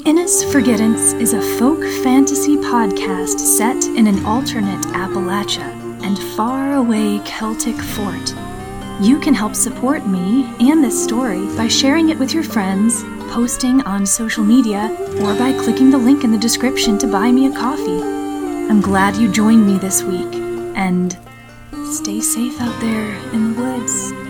The Innis Forgettance is a folk fantasy podcast set in an alternate Appalachia and faraway Celtic fort. You can help support me and this story by sharing it with your friends, posting on social media, or by clicking the link in the description to buy me a coffee. I'm glad you joined me this week, and stay safe out there in the woods.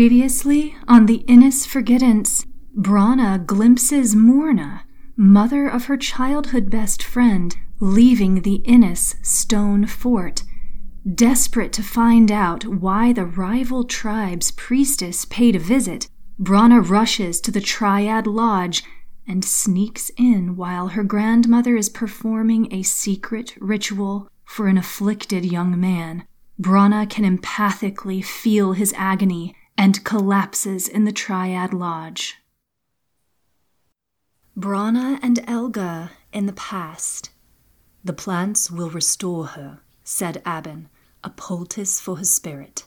Previously on the Innis Forgettance, Bronagh glimpses Morna, mother of her childhood best friend, leaving the Innis stone fort. Desperate to find out why the rival tribe's priestess paid a visit, Bronagh rushes to the Triad Lodge and sneaks in while her grandmother is performing a secret ritual for an afflicted young man. Bronagh can empathically feel his agony and collapses in the Triad Lodge. Bronagh and Ealga in the past. The plants will restore her, said Abban, a poultice for her spirit.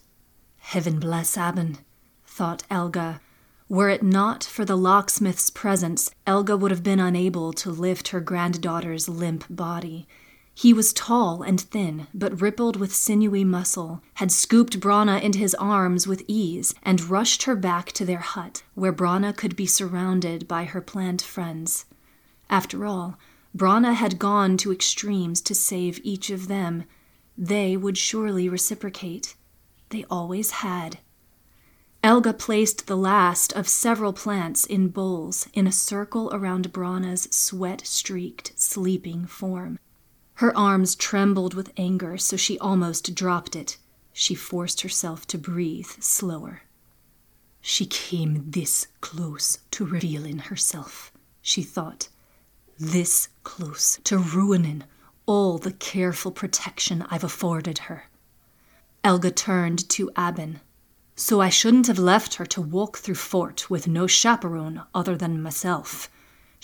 Heaven bless Abban, thought Ealga. Were it not for the locksmith's presence, Ealga would have been unable to lift her granddaughter's limp body. He was tall and thin, but rippled with sinewy muscle, had scooped Bronagh into his arms with ease, and rushed her back to their hut, where Bronagh could be surrounded by her plant friends. After all, Bronagh had gone to extremes to save each of them. They would surely reciprocate. They always had. Ealga placed the last of several plants in bowls in a circle around Bronagh's sweat streaked, sleeping form. Her arms trembled with anger, so she almost dropped it. She forced herself to breathe slower. She came this close to revealing herself, she thought. This close to ruining all the careful protection I've afforded her. Ealga turned to Abban. So I shouldn't have left her to walk through fort with no chaperone other than myself.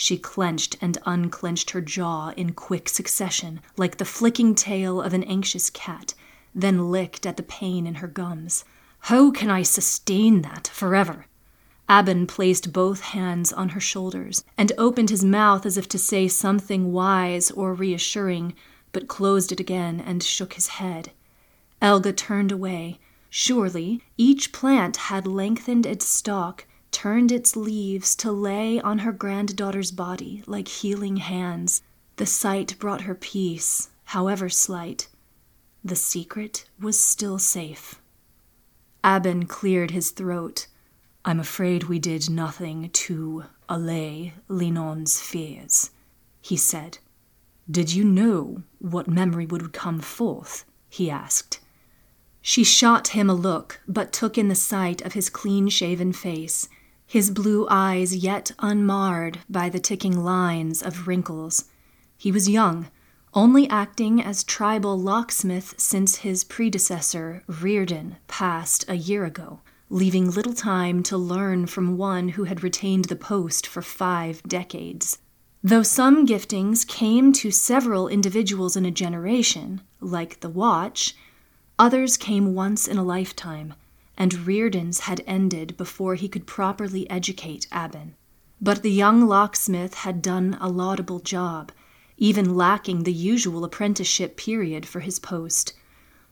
She clenched and unclenched her jaw in quick succession, like the flicking tail of an anxious cat, then licked at the pain in her gums. How can I sustain that forever? Abban placed both hands on her shoulders and opened his mouth as if to say something wise or reassuring, but closed it again and shook his head. Ealga turned away. Surely each plant had lengthened its stalk turned its leaves to lay on her granddaughter's body like healing hands. The sight brought her peace, however slight. The secret was still safe. Abban cleared his throat. I'm afraid we did nothing to allay Linon's fears, he said. Did you know what memory would come forth? he asked. She shot him a look, but took in the sight of his clean shaven face his blue eyes yet unmarred by the ticking lines of wrinkles. He was young, only acting as tribal locksmith since his predecessor, Reardon, passed a year ago, leaving little time to learn from one who had retained the post for five decades. Though some giftings came to several individuals in a generation, like the watch, others came once in a lifetime and Reardon's had ended before he could properly educate Abban. But the young locksmith had done a laudable job, even lacking the usual apprenticeship period for his post.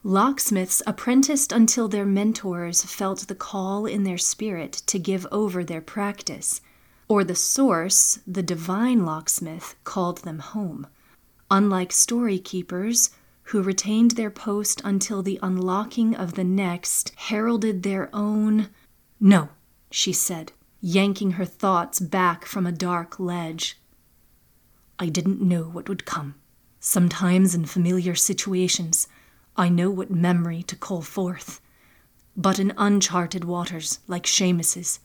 Locksmiths apprenticed until their mentors felt the call in their spirit to give over their practice, or the source, the divine locksmith, called them home. Unlike story keepers, who retained their post until the unlocking of the next heralded their own. No, she said, yanking her thoughts back from a dark ledge. I didn't know what would come. Sometimes in familiar situations, I know what memory to call forth. but in uncharted waters like Seamus's.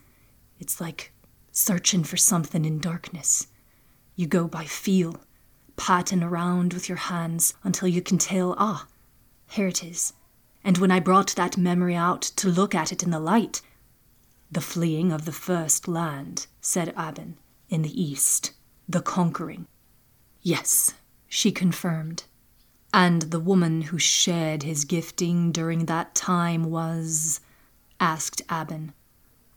It's like searching for something in darkness. You go by feel, patting around with your hands until you can tell, ah, here it is. And when I brought that memory out to look at it in the light, the fleeing of the first land, said Abban, in the east, the conquering. Yes, she confirmed. And the woman who shared his gifting during that time was. asked Abban.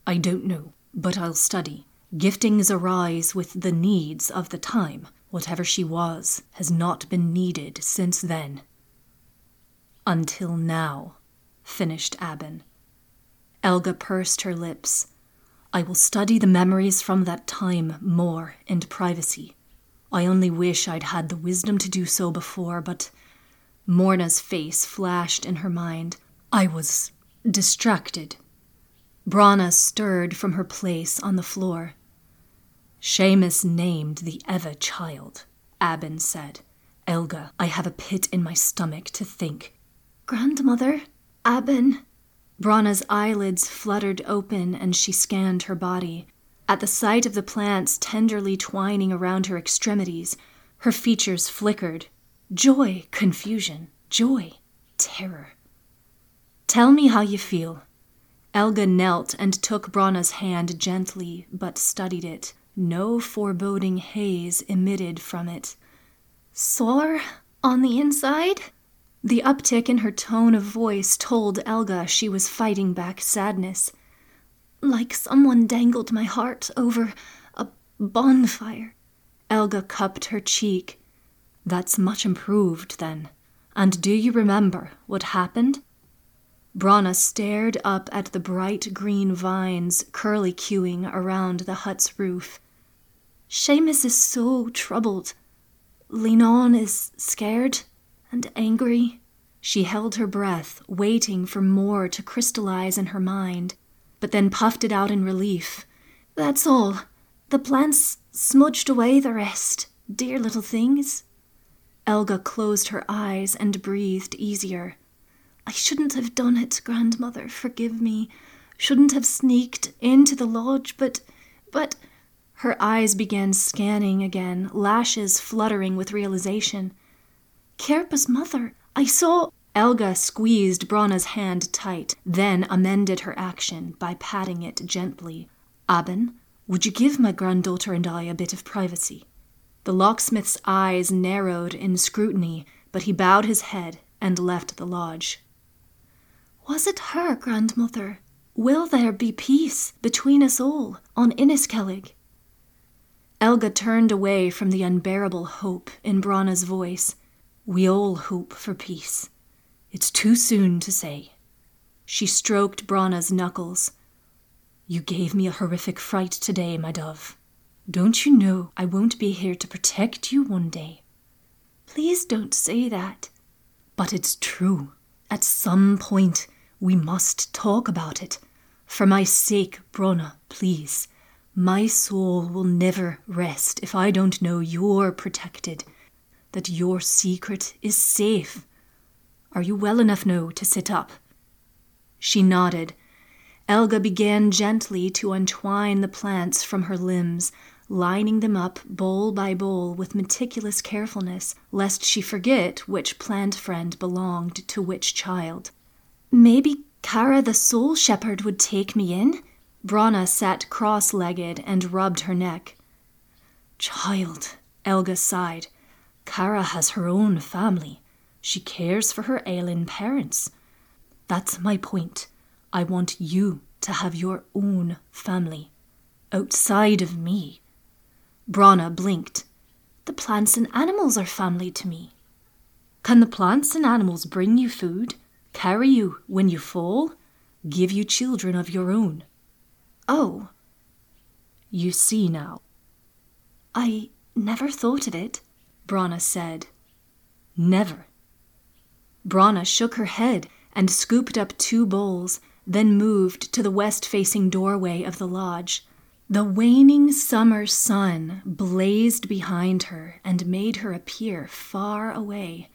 I don't know, but I'll study. Giftings arise with the needs of the time. Whatever she was has not been needed since then. Until now, finished Abban. Ealga pursed her lips. I will study the memories from that time more in privacy. I only wish I'd had the wisdom to do so before, but Morna's face flashed in her mind. I was distracted. Bronagh stirred from her place on the floor. Seamus named the Eva child, Abban said. Ealga, I have a pit in my stomach to think. Grandmother, Abban. Bronagh's eyelids fluttered open and she scanned her body. At the sight of the plants tenderly twining around her extremities, her features flickered. Joy, confusion, joy, terror. Tell me how you feel. Ealga knelt and took Bronagh's hand gently, but studied it. No foreboding haze emitted from it. Sore on the inside? The uptick in her tone of voice told Ealga she was fighting back sadness like someone dangled my heart over a bonfire. Ealga cupped her cheek. That's much improved, then. And do you remember what happened? Bronagh stared up at the bright green vines curly-cueing around the hut's roof. Seamus is so troubled. Linon is scared and angry. She held her breath, waiting for more to crystallize in her mind but then puffed it out in relief. That's all. The plants smudged away the rest. Dear little things. Ealga closed her eyes and breathed easier. I shouldn't have done it, grandmother. Forgive me. Shouldn't have sneaked into the lodge, but. but. Her eyes began scanning again, lashes fluttering with realization. Kerpa's mother. I saw. Ealga squeezed Bronagh's hand tight, then amended her action by patting it gently. Abban, would you give my granddaughter and I a bit of privacy? The locksmith's eyes narrowed in scrutiny, but he bowed his head and left the lodge. Was it her, grandmother? Will there be peace between us all on Inniskellig? Ealga turned away from the unbearable hope in Bronagh's voice. We all hope for peace. It's too soon to say. She stroked Bronagh's knuckles. You gave me a horrific fright today, my dove. Don't you know I won't be here to protect you one day? Please don't say that. But it's true. At some point, we must talk about it. For my sake, Bronagh, please. My soul will never rest if I don't know you're protected, that your secret is safe are you well enough now to sit up? She nodded. Ealga began gently to untwine the plants from her limbs, lining them up bowl by bowl with meticulous carefulness, lest she forget which plant friend belonged to which child. Maybe Kara the soul shepherd would take me in? Bronagh sat cross legged and rubbed her neck. Child, Ealga sighed. Kara has her own family. She cares for her ailing parents. That's my point. I want you to have your own family. Outside of me. Bronagh blinked. The plants and animals are family to me. Can the plants and animals bring you food, carry you when you fall, give you children of your own? Oh. You see now. I never thought of it, Bronagh said. Never. Bronagh shook her head and scooped up two bowls, then moved to the west facing doorway of the lodge. The waning summer sun blazed behind her and made her appear far away,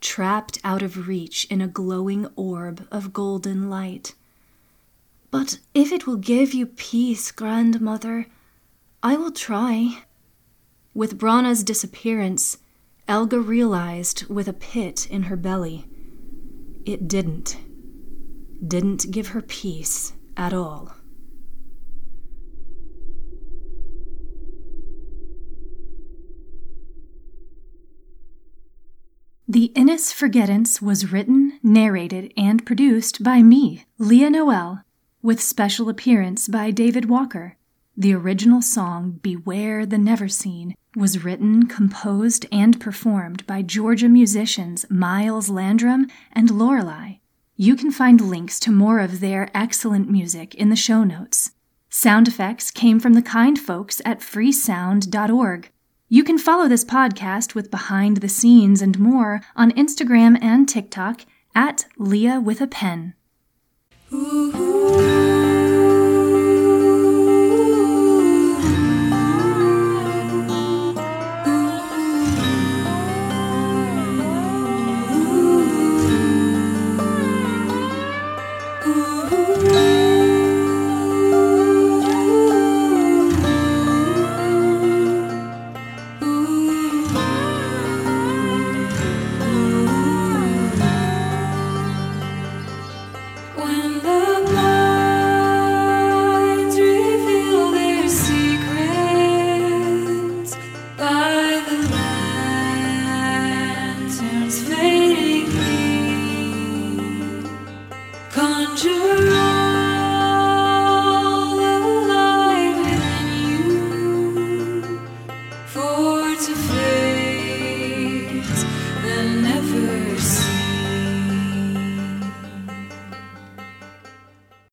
trapped out of reach in a glowing orb of golden light. But if it will give you peace, grandmother, I will try. With Bronagh's disappearance, Ealga realized with a pit in her belly. It didn't. Didn't give her peace at all. The Innis Forgettance was written, narrated, and produced by me, Leah Noel, with special appearance by David Walker. The original song, Beware the Neverseen, was written, composed, and performed by Georgia musicians Miles Landrum and Laurelai. You can find links to more of their excellent music in the show notes. Sound effects came from the kind folks at freesound.org. You can follow this podcast with behind the scenes and more on Instagram and TikTok at Leah with a Pen. Ooh.